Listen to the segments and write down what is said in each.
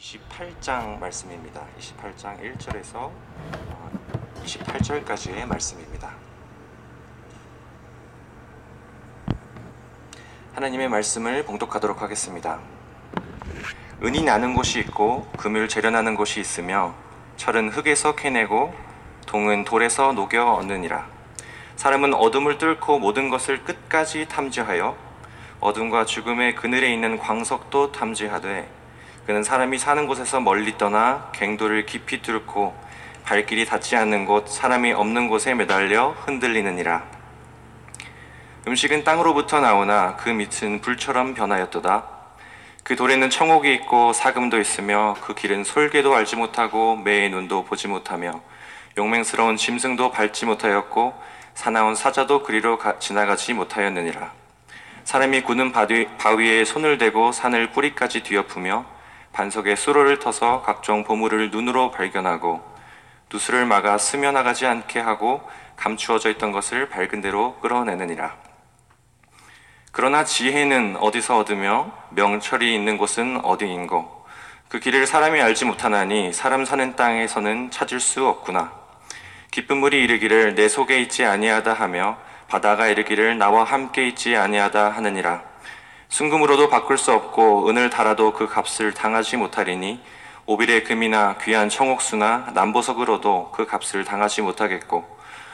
28장 말씀입니다. 28장 1절에서 28절까지의 말씀입니다. 하나님의 말씀을 봉독하도록 하겠습니다. 은이 나는 곳이 있고 금을 재련하는 곳이 있으며 철은 흙에서 캐내고 동은 돌에서 녹여 얻느니라. 사람은 어둠을 뚫고 모든 것을 끝까지 탐지하여 어둠과 죽음의 그늘에 있는 광석도 탐지하되 그는 사람이 사는 곳에서 멀리 떠나 갱도를 깊이 뚫고 발길이 닿지 않는 곳 사람이 없는 곳에 매달려 흔들리느니라. 음식은 땅으로부터 나오나 그 밑은 불처럼 변하였도다. 그 돌에는 청옥이 있고 사금도 있으며 그 길은 솔개도 알지 못하고 매의 눈도 보지 못하며 용맹스러운 짐승도 밟지 못하였고 사나운 사자도 그리로 가, 지나가지 못하였느니라. 사람이 구는 바위, 바위에 손을 대고 산을 뿌리까지 뒤엎으며 반석에 수로를 터서 각종 보물을 눈으로 발견하고 누수를 막아 스며나가지 않게 하고 감추어져 있던 것을 밝은 대로 끌어내느니라. 그러나 지혜는 어디서 얻으며 명철이 있는 곳은 어디인고 그 길을 사람이 알지 못하나니 사람 사는 땅에서는 찾을 수 없구나. 기쁜 물이 이르기를 내 속에 있지 아니하다 하며 바다가 이르기를 나와 함께 있지 아니하다 하느니라. 순금으로도 바꿀 수 없고 은을 달아도 그 값을 당하지 못하리니 오빌의 금이나 귀한 청옥수나 남보석으로도 그 값을 당하지 못하겠고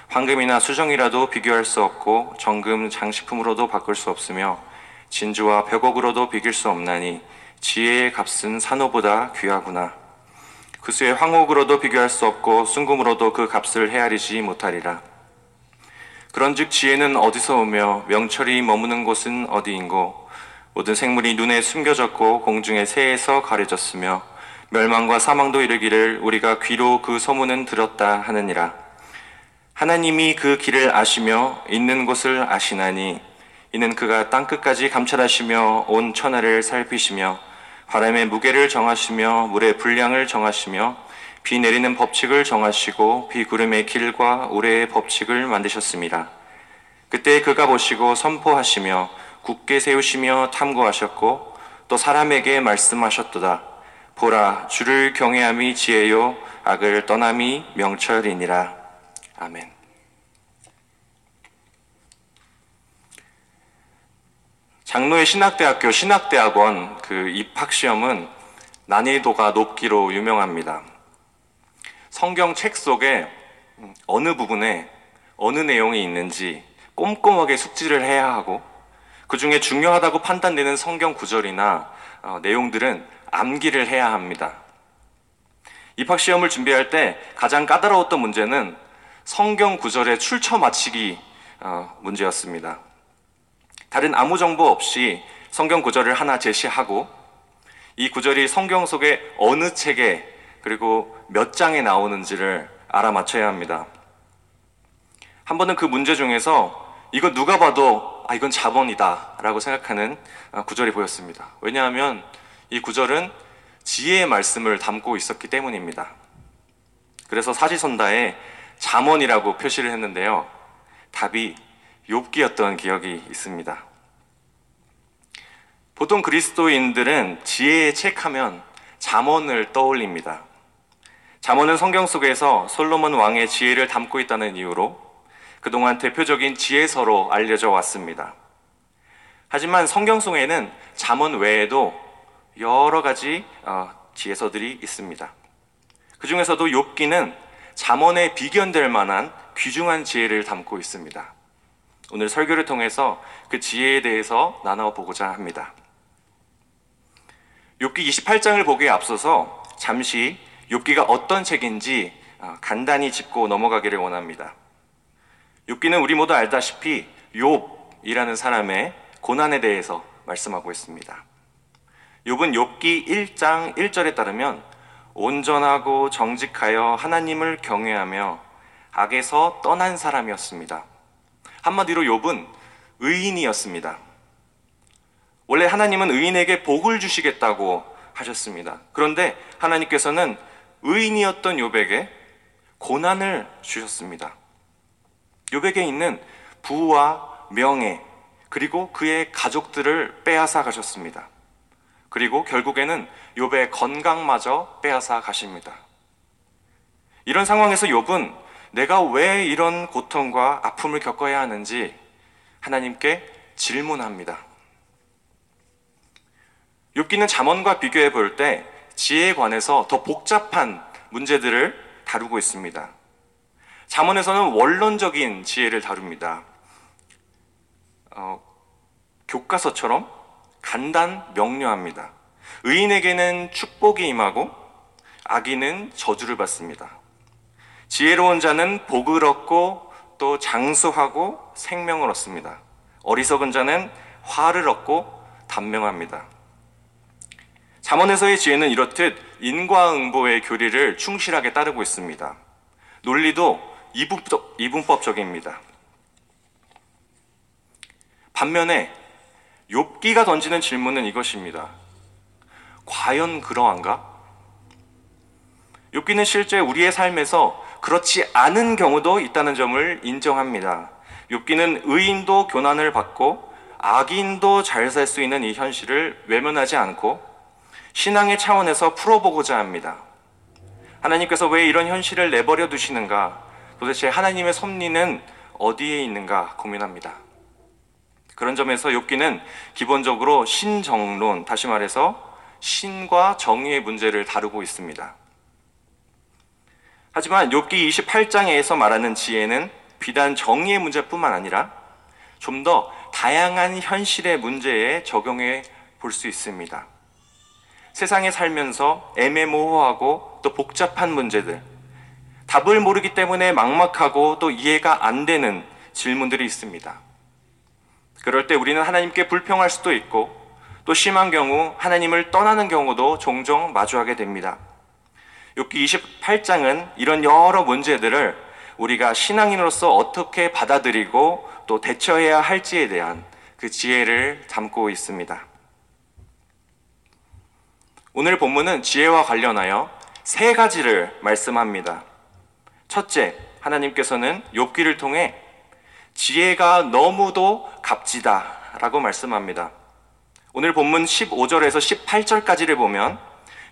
황금이나 수정이라도 비교할 수 없고 정금 장식품으로도 바꿀 수 없으며 진주와 벽옥으로도 비길 수 없나니 지혜의 값은 산호보다 귀하구나. 그 수의 황옥으로도 비교할 수 없고 순금으로도 그 값을 헤아리지 못하리라. 그런즉 지혜는 어디서 오며 명철이 머무는 곳은 어디인고 모든 생물이 눈에 숨겨졌고 공중의 새에서 가려졌으며 멸망과 사망도 이르기를 우리가 귀로 그 소문은 들었다 하느니라 하나님이 그 길을 아시며 있는 곳을 아시나니 이는 그가 땅 끝까지 감찰하시며 온 천하를 살피시며 바람의 무게를 정하시며 물의 분량을 정하시며 비 내리는 법칙을 정하시고 비구름의 길과 우레의 법칙을 만드셨습니다. 그때 그가 보시고 선포하시며 굳게 세우시며 탐구하셨고 또 사람에게 말씀하셨도다. 보라 주를 경외함이 지혜요 악을 떠남이 명철이니라. 아멘. 장로의 신학대학교 신학대학원 그 입학 시험은 난이도가 높기로 유명합니다. 성경 책 속에 어느 부분에 어느 내용이 있는지 꼼꼼하게 숙지를 해야 하고 그 중에 중요하다고 판단되는 성경 구절이나 어, 내용들은 암기를 해야 합니다. 입학 시험을 준비할 때 가장 까다로웠던 문제는 성경 구절의 출처 맞히기 어, 문제였습니다. 다른 아무 정보 없이 성경 구절을 하나 제시하고 이 구절이 성경 속의 어느 책에 그리고 몇 장에 나오는지를 알아맞혀야 합니다. 한 번은 그 문제 중에서 이거 누가 봐도 아 이건 자본이다 라고 생각하는 아, 구절이 보였습니다. 왜냐하면 이 구절은 지혜의 말씀을 담고 있었기 때문입니다. 그래서 사지선다에 잠언이라고 표시를 했는데요. 답이 욥기였던 기억이 있습니다. 보통 그리스도인들은 지혜의 책 하면 잠언을 떠올립니다. 잠언은 성경 속에서 솔로몬 왕의 지혜를 담고 있다는 이유로 그동안 대표적인 지혜서로 알려져 왔습니다. 하지만 성경 속에는 잠언 외에도 여러 가지 어, 지혜서들이 있습니다. 그 중에서도 욥기는 잠언에 비견될 만한 귀중한 지혜를 담고 있습니다. 오늘 설교를 통해서 그 지혜에 대해서 나눠보고자 합니다. 욥기 28장을 보기에 앞서서 잠시 욥기가 어떤 책인지 어, 간단히 짚고 넘어가기를 원합니다. 욥기는 우리 모두 알다시피 욥이라는 사람의 고난에 대해서 말씀하고 있습니다. 욥은 욥기 1장 1절에 따르면 온전하고 정직하여 하나님을 경외하며 악에서 떠난 사람이었습니다. 한마디로 욥은 의인이었습니다. 원래 하나님은 의인에게 복을 주시겠다고 하셨습니다. 그런데 하나님께서는 의인이었던 욥에게 고난을 주셨습니다. 욥에게 있는 부와 명예 그리고 그의 가족들을 빼앗아 가셨습니다. 그리고 결국에는 욥의 건강마저 빼앗아 가십니다. 이런 상황에서 욥은 내가 왜 이런 고통과 아픔을 겪어야 하는지 하나님께 질문합니다. 욥기는 잠언과 비교해 볼 때 지혜에 관해서 더 복잡한 문제들을 다루고 있습니다. 잠언에서는 원론적인 지혜를 다룹니다. 어, 교과서처럼 간단 명료합니다. 의인에게는 축복이 임하고 악인은 저주를 받습니다. 지혜로운 자는 복을 얻고 또 장수하고 생명을 얻습니다. 어리석은 자는 화를 얻고 단명합니다. 잠언에서의 지혜는 이렇듯 인과응보의 교리를 충실하게 따르고 있습니다. 논리도 이분법, 이분법적입니다. 반면에 욥기가 던지는 질문은 이것입니다. 과연 그러한가? 욥기는 실제 우리의 삶에서 그렇지 않은 경우도 있다는 점을 인정합니다. 욥기는 의인도 교난을 받고 악인도 잘 살 수 있는 이 현실을 외면하지 않고 신앙의 차원에서 풀어보고자 합니다. 하나님께서 왜 이런 현실을 내버려 두시는가? 도대체 하나님의 섭리는 어디에 있는가 고민합니다. 그런 점에서 욥기는 기본적으로 신정론, 다시 말해서 신과 정의의 문제를 다루고 있습니다. 하지만 욥기 28장에서 말하는 지혜는 비단 정의의 문제뿐만 아니라 좀 더 다양한 현실의 문제에 적용해 볼 수 있습니다. 세상에 살면서 애매모호하고 또 복잡한 문제들, 답을 모르기 때문에 막막하고 또 이해가 안 되는 질문들이 있습니다. 그럴 때 우리는 하나님께 불평할 수도 있고 또 심한 경우 하나님을 떠나는 경우도 종종 마주하게 됩니다. 욥기 28장은 이런 여러 문제들을 우리가 신앙인으로서 어떻게 받아들이고 또 대처해야 할지에 대한 그 지혜를 담고 있습니다. 오늘 본문은 지혜와 관련하여 세 가지를 말씀합니다. 첫째, 하나님께서는 욥기를 통해 지혜가 너무도 값지다라고 말씀합니다. 오늘 본문 15절에서 18절까지를 보면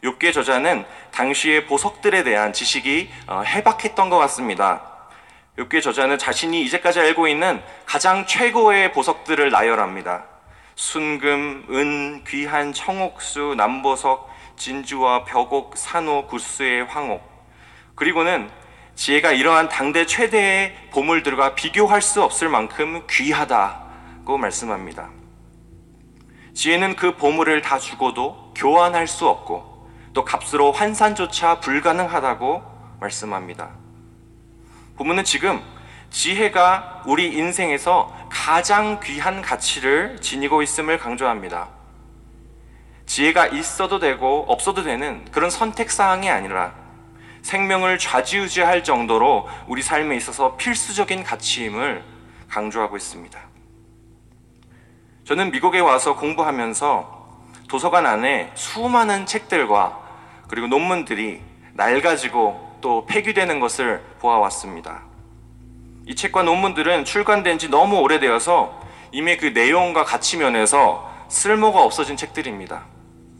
욥기의 저자는 당시의 보석들에 대한 지식이 어, 해박했던 것 같습니다. 욥기의 저자는 자신이 이제까지 알고 있는 가장 최고의 보석들을 나열합니다. 순금, 은, 귀한 청옥수, 남보석, 진주와 벽옥, 산호, 구스의 황옥. 그리고는 지혜가 이러한 당대 최대의 보물들과 비교할 수 없을 만큼 귀하다고 말씀합니다. 지혜는 그 보물을 다 주고도 교환할 수 없고 또 값으로 환산조차 불가능하다고 말씀합니다. 보문은 지금 지혜가 우리 인생에서 가장 귀한 가치를 지니고 있음을 강조합니다. 지혜가 있어도 되고 없어도 되는 그런 선택 사항이 아니라 생명을 좌지우지할 정도로 우리 삶에 있어서 필수적인 가치임을 강조하고 있습니다. 저는 미국에 와서 공부하면서 도서관 안에 수많은 책들과 그리고 논문들이 낡아지고 또 폐기되는 것을 보아왔습니다. 이 책과 논문들은 출간된 지 너무 오래되어서 이미 그 내용과 가치 면에서 쓸모가 없어진 책들입니다.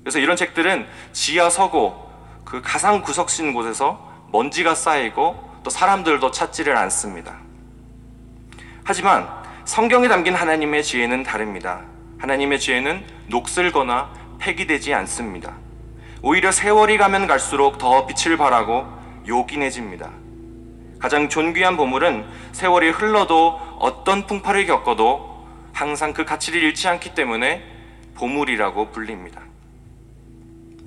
그래서 이런 책들은 지하 서고 그 가상 구석진 곳에서 먼지가 쌓이고 또 사람들도 찾지를 않습니다. 하지만 성경에 담긴 하나님의 지혜는 다릅니다. 하나님의 지혜는 녹슬거나 폐기되지 않습니다. 오히려 세월이 가면 갈수록 더 빛을 발하고 요긴해집니다. 가장 존귀한 보물은 세월이 흘러도 어떤 풍파를 겪어도 항상 그 가치를 잃지 않기 때문에 보물이라고 불립니다.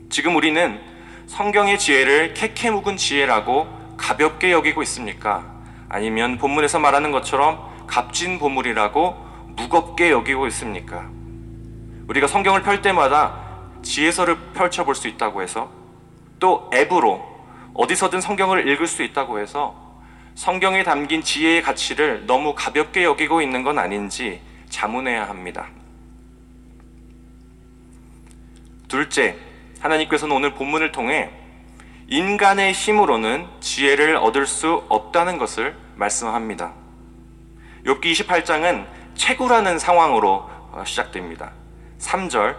지금 우리는 성경의 지혜를 캐캐 묵은 지혜라고 가볍게 여기고 있습니까? 아니면 본문에서 말하는 것처럼 값진 보물이라고 무겁게 여기고 있습니까? 우리가 성경을 펼 때마다 지혜서를 펼쳐볼 수 있다고 해서 또 앱으로 어디서든 성경을 읽을 수 있다고 해서 성경에 담긴 지혜의 가치를 너무 가볍게 여기고 있는 건 아닌지 자문해야 합니다. 둘째, 하나님께서는 오늘 본문을 통해 인간의 힘으로는 지혜를 얻을 수 없다는 것을 말씀합니다. 욥기 28장은 채굴하는 상황으로 어, 시작됩니다. 3절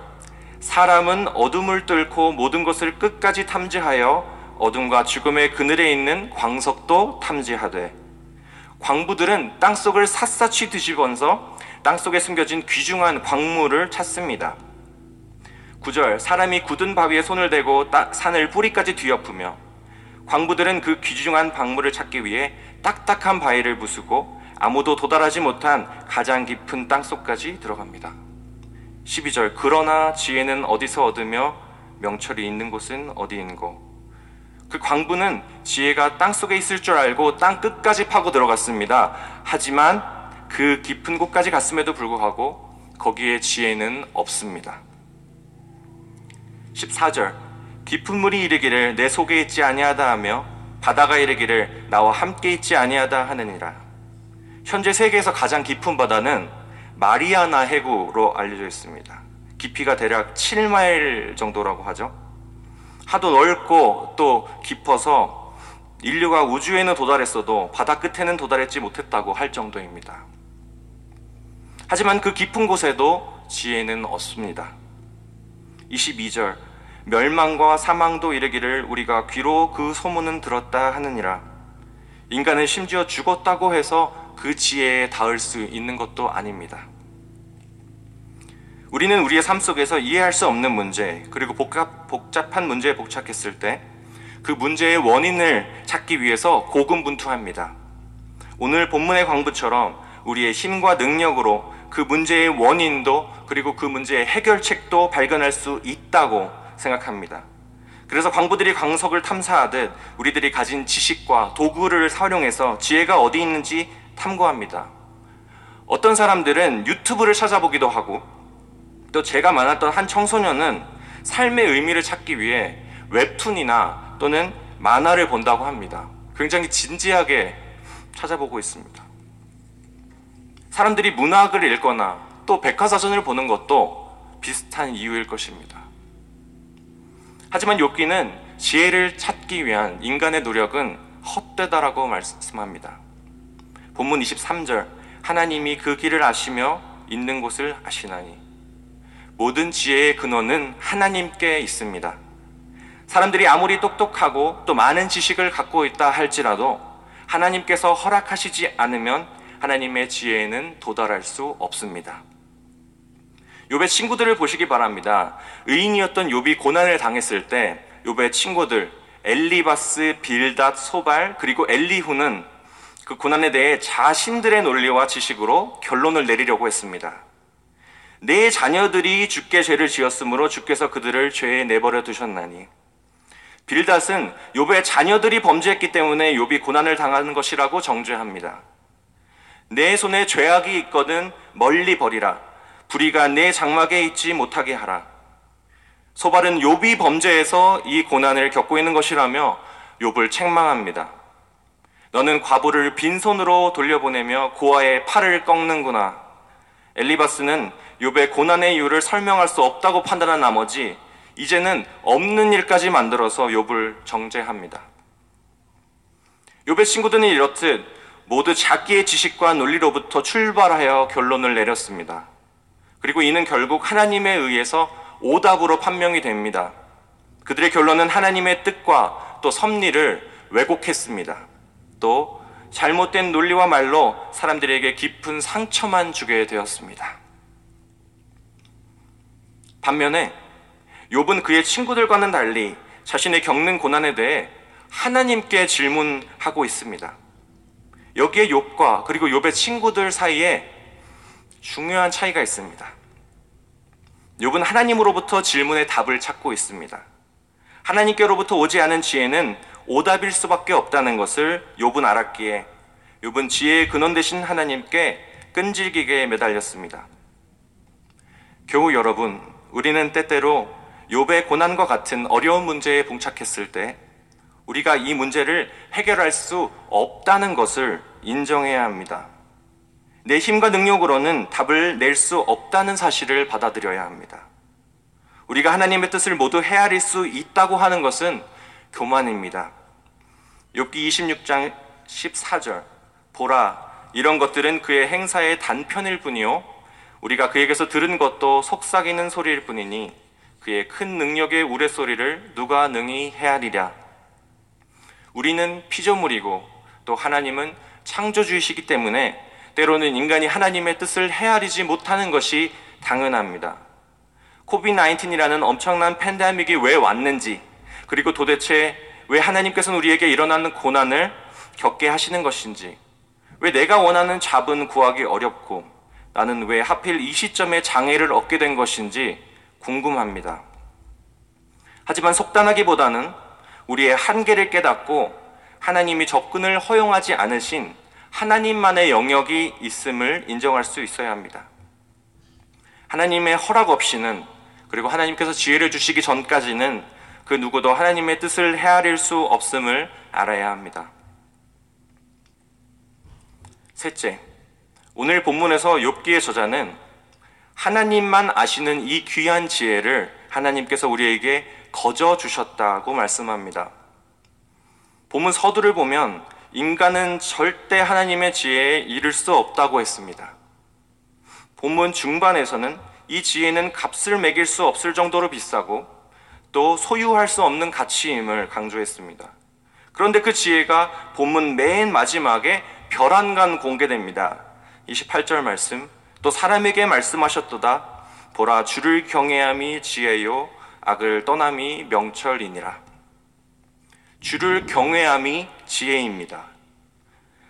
사람은 어둠을 뚫고 모든 것을 끝까지 탐지하여 어둠과 죽음의 그늘에 있는 광석도 탐지하되 광부들은 땅속을 샅샅이 뒤집어서 땅속에 숨겨진 귀중한 광물을 찾습니다. 9절 사람이 굳은 바위에 손을 대고 따- 산을 뿌리까지 뒤엎으며 광부들은 그 귀중한 광물을 찾기 위해 딱딱한 바위를 부수고 아무도 도달하지 못한 가장 깊은 땅속까지 들어갑니다. 12절 그러나 지혜는 어디서 얻으며 명철이 있는 곳은 어디인고 그 광부는 지혜가 땅 속에 있을 줄 알고 땅 끝까지 파고 들어갔습니다. 하지만 그 깊은 곳까지 갔음에도 불구하고 거기에 지혜는 없습니다. 14절 깊은 물이 이르기를 내 속에 있지 아니하다 하며 바다가 이르기를 나와 함께 있지 아니하다 하느니라. 현재 세계에서 가장 깊은 바다는 마리아나 해구로 알려져 있습니다. 깊이가 대략 7마일 정도라고 하죠. 하도 넓고 또 깊어서 인류가 우주에는 도달했어도 바다 끝에는 도달했지 못했다고 할 정도입니다. 하지만 그 깊은 곳에도 지혜는 없습니다. 22절 멸망과 사망도 이르기를 우리가 귀로 그 소문은 들었다 하느니라. 인간은 심지어 죽었다고 해서 그 지혜에 닿을 수 있는 것도 아닙니다. 우리는 우리의 삶 속에서 이해할 수 없는 문제, 그리고 복잡, 복잡한 문제에 복착했을 때 그 문제의 원인을 찾기 위해서 고군분투합니다. 오늘 본문의 광부처럼 우리의 힘과 능력으로 그 문제의 원인도 그리고 그 문제의 해결책도 발견할 수 있다고 생각합니다. 그래서 광부들이 광석을 탐사하듯 우리들이 가진 지식과 도구를 활용해서 지혜가 어디 있는지 탐구합니다. 어떤 사람들은 유튜브를 찾아보기도 하고 또 제가 만났던 한 청소년은 삶의 의미를 찾기 위해 웹툰이나 또는 만화를 본다고 합니다. 굉장히 진지하게 찾아보고 있습니다. 사람들이 문학을 읽거나 또 백화사전을 보는 것도 비슷한 이유일 것입니다. 하지만 욥기는 지혜를 찾기 위한 인간의 노력은 헛되다라고 말씀합니다. 본문 23절 하나님이 그 길을 아시며 있는 곳을 아시나니 모든 지혜의 근원은 하나님께 있습니다. 사람들이 아무리 똑똑하고 또 많은 지식을 갖고 있다 할지라도 하나님께서 허락하시지 않으면 하나님의 지혜에는 도달할 수 없습니다. 욥의 친구들을 보시기 바랍니다. 의인이었던 욥이 고난을 당했을 때 욥의 친구들 엘리바스, 빌닷, 소발 그리고 엘리후는 그 고난에 대해 자신들의 논리와 지식으로 결론을 내리려고 했습니다. 내 자녀들이 주께 죄를 지었으므로 주께서 그들을 죄에 내버려 두셨나니 빌닷은 욥의 자녀들이 범죄했기 때문에 욥이 고난을 당하는 것이라고 정죄합니다. 내 손에 죄악이 있거든 멀리 버리라. 불의가 내 장막에 있지 못하게 하라. 소발은 욥이 범죄해서 이 고난을 겪고 있는 것이라며 욥을 책망합니다. 너는 과부를 빈손으로 돌려보내며 고아의 팔을 꺾는구나. 엘리바스는 욥의 고난의 이유를 설명할 수 없다고 판단한 나머지 이제는 없는 일까지 만들어서 욥을 정죄합니다. 욥의 친구들은 이렇듯 모두 자기의 지식과 논리로부터 출발하여 결론을 내렸습니다. 그리고 이는 결국 하나님에 의해서 오답으로 판명이 됩니다. 그들의 결론은 하나님의 뜻과 또 섭리를 왜곡했습니다. 또 잘못된 논리와 말로 사람들에게 깊은 상처만 주게 되었습니다. 반면에 욥은 그의 친구들과는 달리 자신의 겪는 고난에 대해 하나님께 질문하고 있습니다. 여기에 욥과 그리고 욥의 친구들 사이에 중요한 차이가 있습니다. 욥은 하나님으로부터 질문의 답을 찾고 있습니다. 하나님께로부터 오지 않은 지혜는 오답일 수밖에 없다는 것을 욥은 알았기에 욥은 지혜의 근원 되신 하나님께 끈질기게 매달렸습니다. 교우 여러분, 우리는 때때로 욥의 고난과 같은 어려운 문제에 봉착했을 때 우리가 이 문제를 해결할 수 없다는 것을 인정해야 합니다. 내 힘과 능력으로는 답을 낼 수 없다는 사실을 받아들여야 합니다. 우리가 하나님의 뜻을 모두 헤아릴 수 있다고 하는 것은 교만입니다. 욥기 26장 14절 보라 이런 것들은 그의 행사의 단편일 뿐이요 우리가 그에게서 들은 것도 속삭이는 소리일 뿐이니 그의 큰 능력의 우레소리를 누가 능히 헤아리랴. 우리는 피조물이고 또 하나님은 창조주이시기 때문에 때로는 인간이 하나님의 뜻을 헤아리지 못하는 것이 당연합니다. 코비드-19이라는 엄청난 팬데믹이 왜 왔는지, 그리고 도대체 왜 하나님께서는 우리에게 일어나는 고난을 겪게 하시는 것인지, 왜 내가 원하는 잡은 구하기 어렵고, 나는 왜 하필 이 시점에 장애를 얻게 된 것인지 궁금합니다. 하지만 속단하기보다는 우리의 한계를 깨닫고 하나님이 접근을 허용하지 않으신 하나님만의 영역이 있음을 인정할 수 있어야 합니다. 하나님의 허락 없이는 그리고 하나님께서 지혜를 주시기 전까지는 그 누구도 하나님의 뜻을 헤아릴 수 없음을 알아야 합니다. 셋째, 오늘 본문에서 욥기의 저자는 하나님만 아시는 이 귀한 지혜를 하나님께서 우리에게 거저 주셨다고 말씀합니다. 본문 서두를 보면 인간은 절대 하나님의 지혜에 이를 수 없다고 했습니다. 본문 중반에서는 이 지혜는 값을 매길 수 없을 정도로 비싸고 또 소유할 수 없는 가치임을 강조했습니다. 그런데 그 지혜가 본문 맨 마지막에 별안간 공개됩니다. 28절 말씀 또 사람에게 말씀하셨도다 보라 주를 경외함이 지혜요 악을 떠남이 명철이니라. 주를 경외함이 지혜입니다.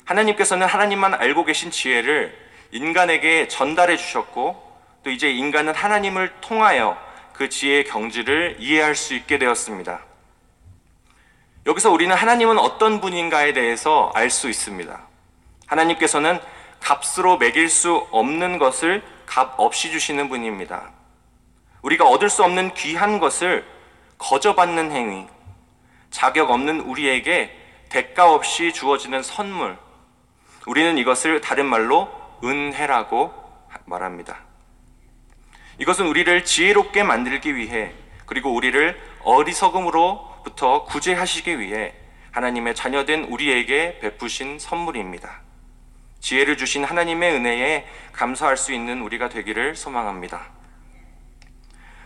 하나님께서는 하나님만 알고 계신 지혜를 인간에게 전달해 주셨고 또 이제 인간은 하나님을 통하여 그 지혜의 경지를 이해할 수 있게 되었습니다. 여기서 우리는 하나님은 어떤 분인가에 대해서 알 수 있습니다. 하나님께서는 값으로 매길 수 없는 것을 값 없이 주시는 분입니다. 우리가 얻을 수 없는 귀한 것을 거저받는 행위, 자격 없는 우리에게 대가 없이 주어지는 선물. 우리는 이것을 다른 말로 은혜라고 말합니다. 이것은 우리를 지혜롭게 만들기 위해 그리고 우리를 어리석음으로부터 구제하시기 위해 하나님의 자녀된 우리에게 베푸신 선물입니다. 지혜를 주신 하나님의 은혜에 감사할 수 있는 우리가 되기를 소망합니다.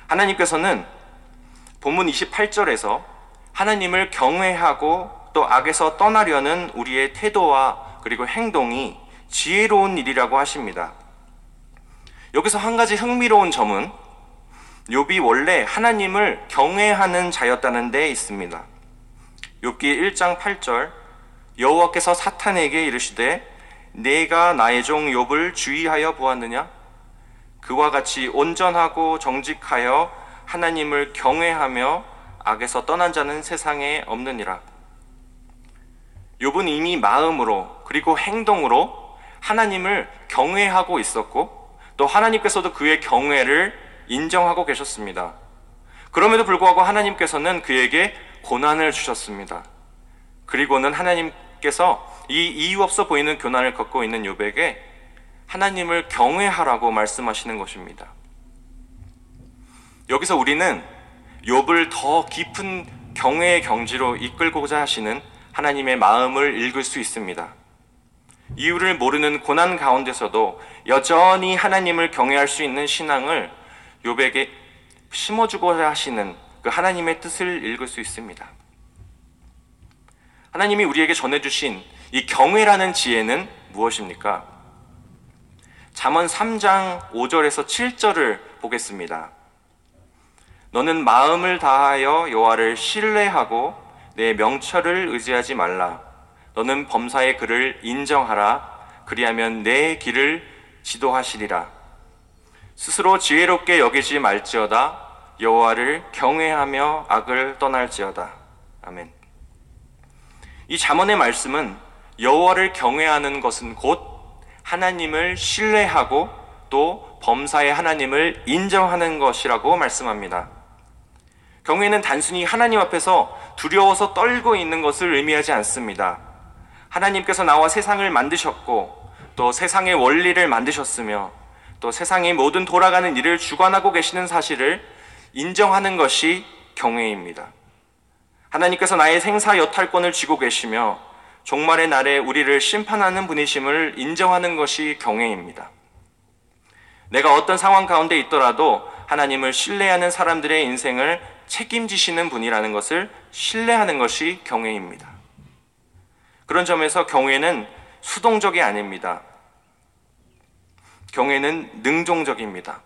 하나님께서는 본문 28절에서 하나님을 경외하고 또 악에서 떠나려는 우리의 태도와 그리고 행동이 지혜로운 일이라고 하십니다. 여기서 한 가지 흥미로운 점은 욥이 원래 하나님을 경외하는 자였다는 데 있습니다. 욥기 1장 8절 여호와께서 사탄에게 이르시되 내가 나의 종 욥을 주의하여 보았느냐 그와 같이 온전하고 정직하여 하나님을 경외하며 악에서 떠난 자는 세상에 없느니라. 욥은 이미 마음으로 그리고 행동으로 하나님을 경외하고 있었고 또 하나님께서도 그의 경외를 인정하고 계셨습니다. 그럼에도 불구하고 하나님께서는 그에게 고난을 주셨습니다. 그리고는 하나님께서 이 이유 없어 보이는 교난을 겪고 있는 욥에게 하나님을 경외하라고 말씀하시는 것입니다. 여기서 우리는 욥을 더 깊은 경외의 경지로 이끌고자 하시는 하나님의 마음을 읽을 수 있습니다. 이유를 모르는 고난 가운데서도 여전히 하나님을 경외할 수 있는 신앙을 욥에게 심어주고자 하시는 그 하나님의 뜻을 읽을 수 있습니다. 하나님이 우리에게 전해주신 이 경외라는 지혜는 무엇입니까? 잠언 3장 5절에서 7절을 보겠습니다. 너는 마음을 다하여 여호와를 신뢰하고 내 명철을 의지하지 말라. 너는 범사의 그를 인정하라. 그리하면 내 길을 지도하시리라. 스스로 지혜롭게 여기지 말지어다. 여호와를 경외하며 악을 떠날지어다. 아멘. 이 잠언의 말씀은 여호와를 경외하는 것은 곧 하나님을 신뢰하고 또 범사의 하나님을 인정하는 것이라고 말씀합니다. 경외는 단순히 하나님 앞에서 두려워서 떨고 있는 것을 의미하지 않습니다. 하나님께서 나와 세상을 만드셨고 또 세상의 원리를 만드셨으며 또 세상의 모든 돌아가는 일을 주관하고 계시는 사실을 인정하는 것이 경외입니다. 하나님께서 나의 생사 여탈권을 쥐고 계시며 종말의 날에 우리를 심판하는 분이심을 인정하는 것이 경외입니다. 내가 어떤 상황 가운데 있더라도 하나님을 신뢰하는 사람들의 인생을 책임지시는 분이라는 것을 신뢰하는 것이 경외입니다. 그런 점에서 경외는 수동적이 아닙니다. 경외는 능동적입니다.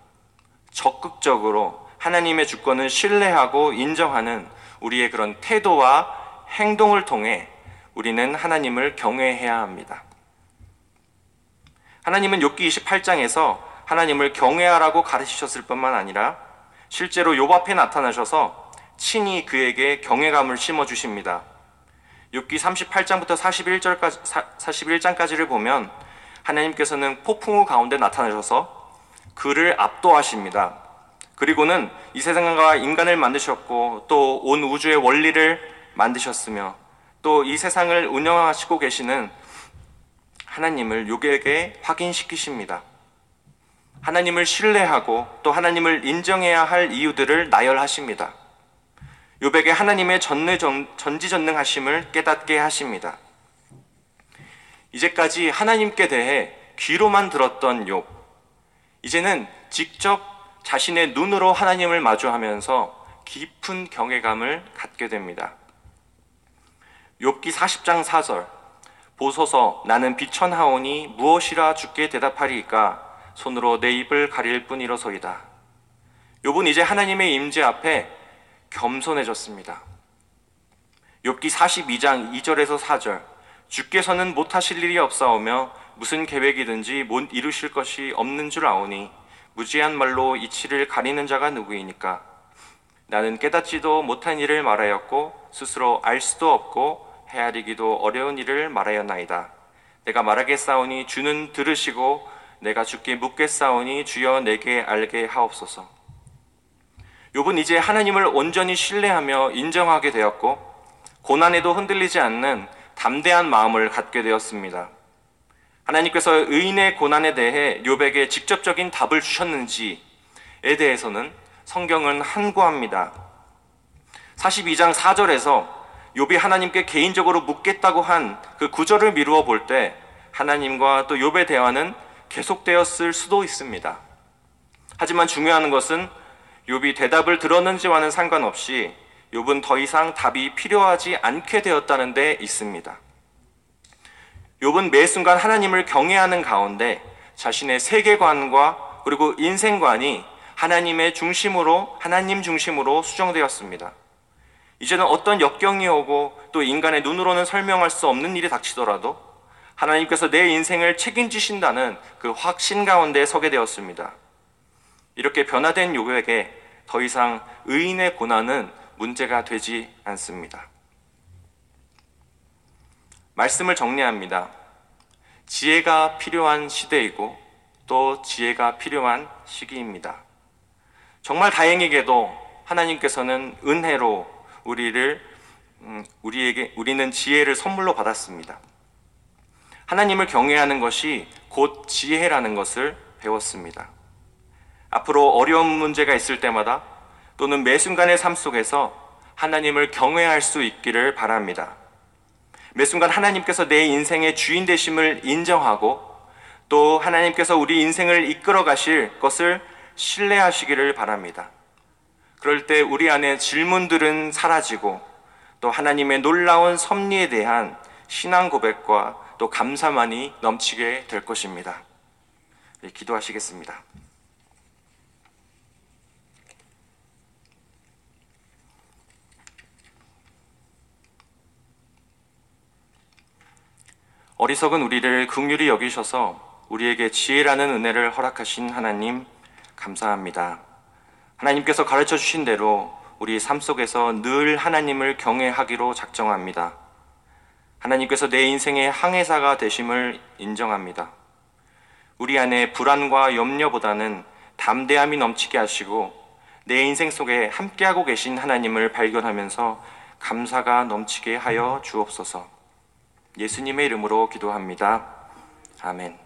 적극적으로 하나님의 주권을 신뢰하고 인정하는 우리의 그런 태도와 행동을 통해 우리는 하나님을 경외해야 합니다. 하나님은 욥기 28장에서 하나님을 경외하라고 가르치셨을 뿐만 아니라 실제로 욥 앞에 나타나셔서 친히 그에게 경외감을 심어 주십니다. 욥기 38장부터 41절까지 41장까지를 보면 하나님께서는 폭풍우 가운데 나타나셔서 그를 압도하십니다. 그리고는 이 세상과 인간을 만드셨고 또 온 우주의 원리를 만드셨으며 또 이 세상을 운영하시고 계시는 하나님을 요에게 확인시키십니다. 하나님을 신뢰하고 또 하나님을 인정해야 할 이유들을 나열하십니다. 요백의 하나님의 전지전능하심을 깨닫게 하십니다. 이제까지 하나님께 대해 귀로만 들었던 욥, 이제는 직접 자신의 눈으로 하나님을 마주하면서 깊은 경외감을 갖게 됩니다. 욥기 40장 4절 보소서 나는 비천하오니 무엇이라 죽게 대답하리까 손으로 내 입을 가릴 뿐이로소이다. 욥은 이제 하나님의 임재 앞에 겸손해졌습니다. 욥기 42장 2절에서 4절 주께서는 못하실 일이 없사오며 무슨 계획이든지 못 이루실 것이 없는 줄 아오니 무지한 말로 이치를 가리는 자가 누구이니까 나는 깨닫지도 못한 일을 말하였고 스스로 알 수도 없고 헤아리기도 어려운 일을 말하였나이다. 내가 말하겠사오니 주는 들으시고 내가 주께 묻겠사오니 주여 내게 알게 하옵소서. 욥은 이제 하나님을 온전히 신뢰하며 인정하게 되었고 고난에도 흔들리지 않는 담대한 마음을 갖게 되었습니다. 하나님께서 의인의 고난에 대해 욥에게 직접적인 답을 주셨는지에 대해서는 성경은 한구합니다. 42장 4절에서 욥이 하나님께 개인적으로 묻겠다고 한 그 구절을 미루어 볼 때 하나님과 또 욥의 대화는 계속되었을 수도 있습니다. 하지만 중요한 것은 욥이 대답을 들었는지와는 상관없이 욥은 더 이상 답이 필요하지 않게 되었다는 데 있습니다. 욥은 매 순간 하나님을 경외하는 가운데 자신의 세계관과 그리고 인생관이 하나님의 중심으로 하나님 중심으로 수정되었습니다. 이제는 어떤 역경이 오고 또 인간의 눈으로는 설명할 수 없는 일이 닥치더라도 하나님께서 내 인생을 책임지신다는 그 확신 가운데 서게 되었습니다. 이렇게 변화된 요에게 더 이상 의인의 고난은 문제가 되지 않습니다. 말씀을 정리합니다. 지혜가 필요한 시대이고 또 지혜가 필요한 시기입니다. 정말 다행히게도 하나님께서는 은혜로 우리를 음, 우리에게 우리는 지혜를 선물로 받았습니다. 하나님을 경외하는 것이 곧 지혜라는 것을 배웠습니다. 앞으로 어려운 문제가 있을 때마다 또는 매 순간의 삶 속에서 하나님을 경외할 수 있기를 바랍니다. 매 순간 하나님께서 내 인생의 주인 되심을 인정하고 또 하나님께서 우리 인생을 이끌어 가실 것을 신뢰하시기를 바랍니다. 그럴 때 우리 안에 질문들은 사라지고 또 하나님의 놀라운 섭리에 대한 신앙 고백과 또 감사만이 넘치게 될 것입니다. 네, 기도하시겠습니다. 어리석은 우리를 긍휼히 여기셔서 우리에게 지혜라는 은혜를 허락하신 하나님 감사합니다. 하나님께서 가르쳐 주신 대로 우리 삶 속에서 늘 하나님을 경외하기로 작정합니다. 하나님께서 내 인생의 항해사가 되심을 인정합니다. 우리 안에 불안과 염려보다는 담대함이 넘치게 하시고 내 인생 속에 함께하고 계신 하나님을 발견하면서 감사가 넘치게 하여 주옵소서. 예수님의 이름으로 기도합니다. 아멘.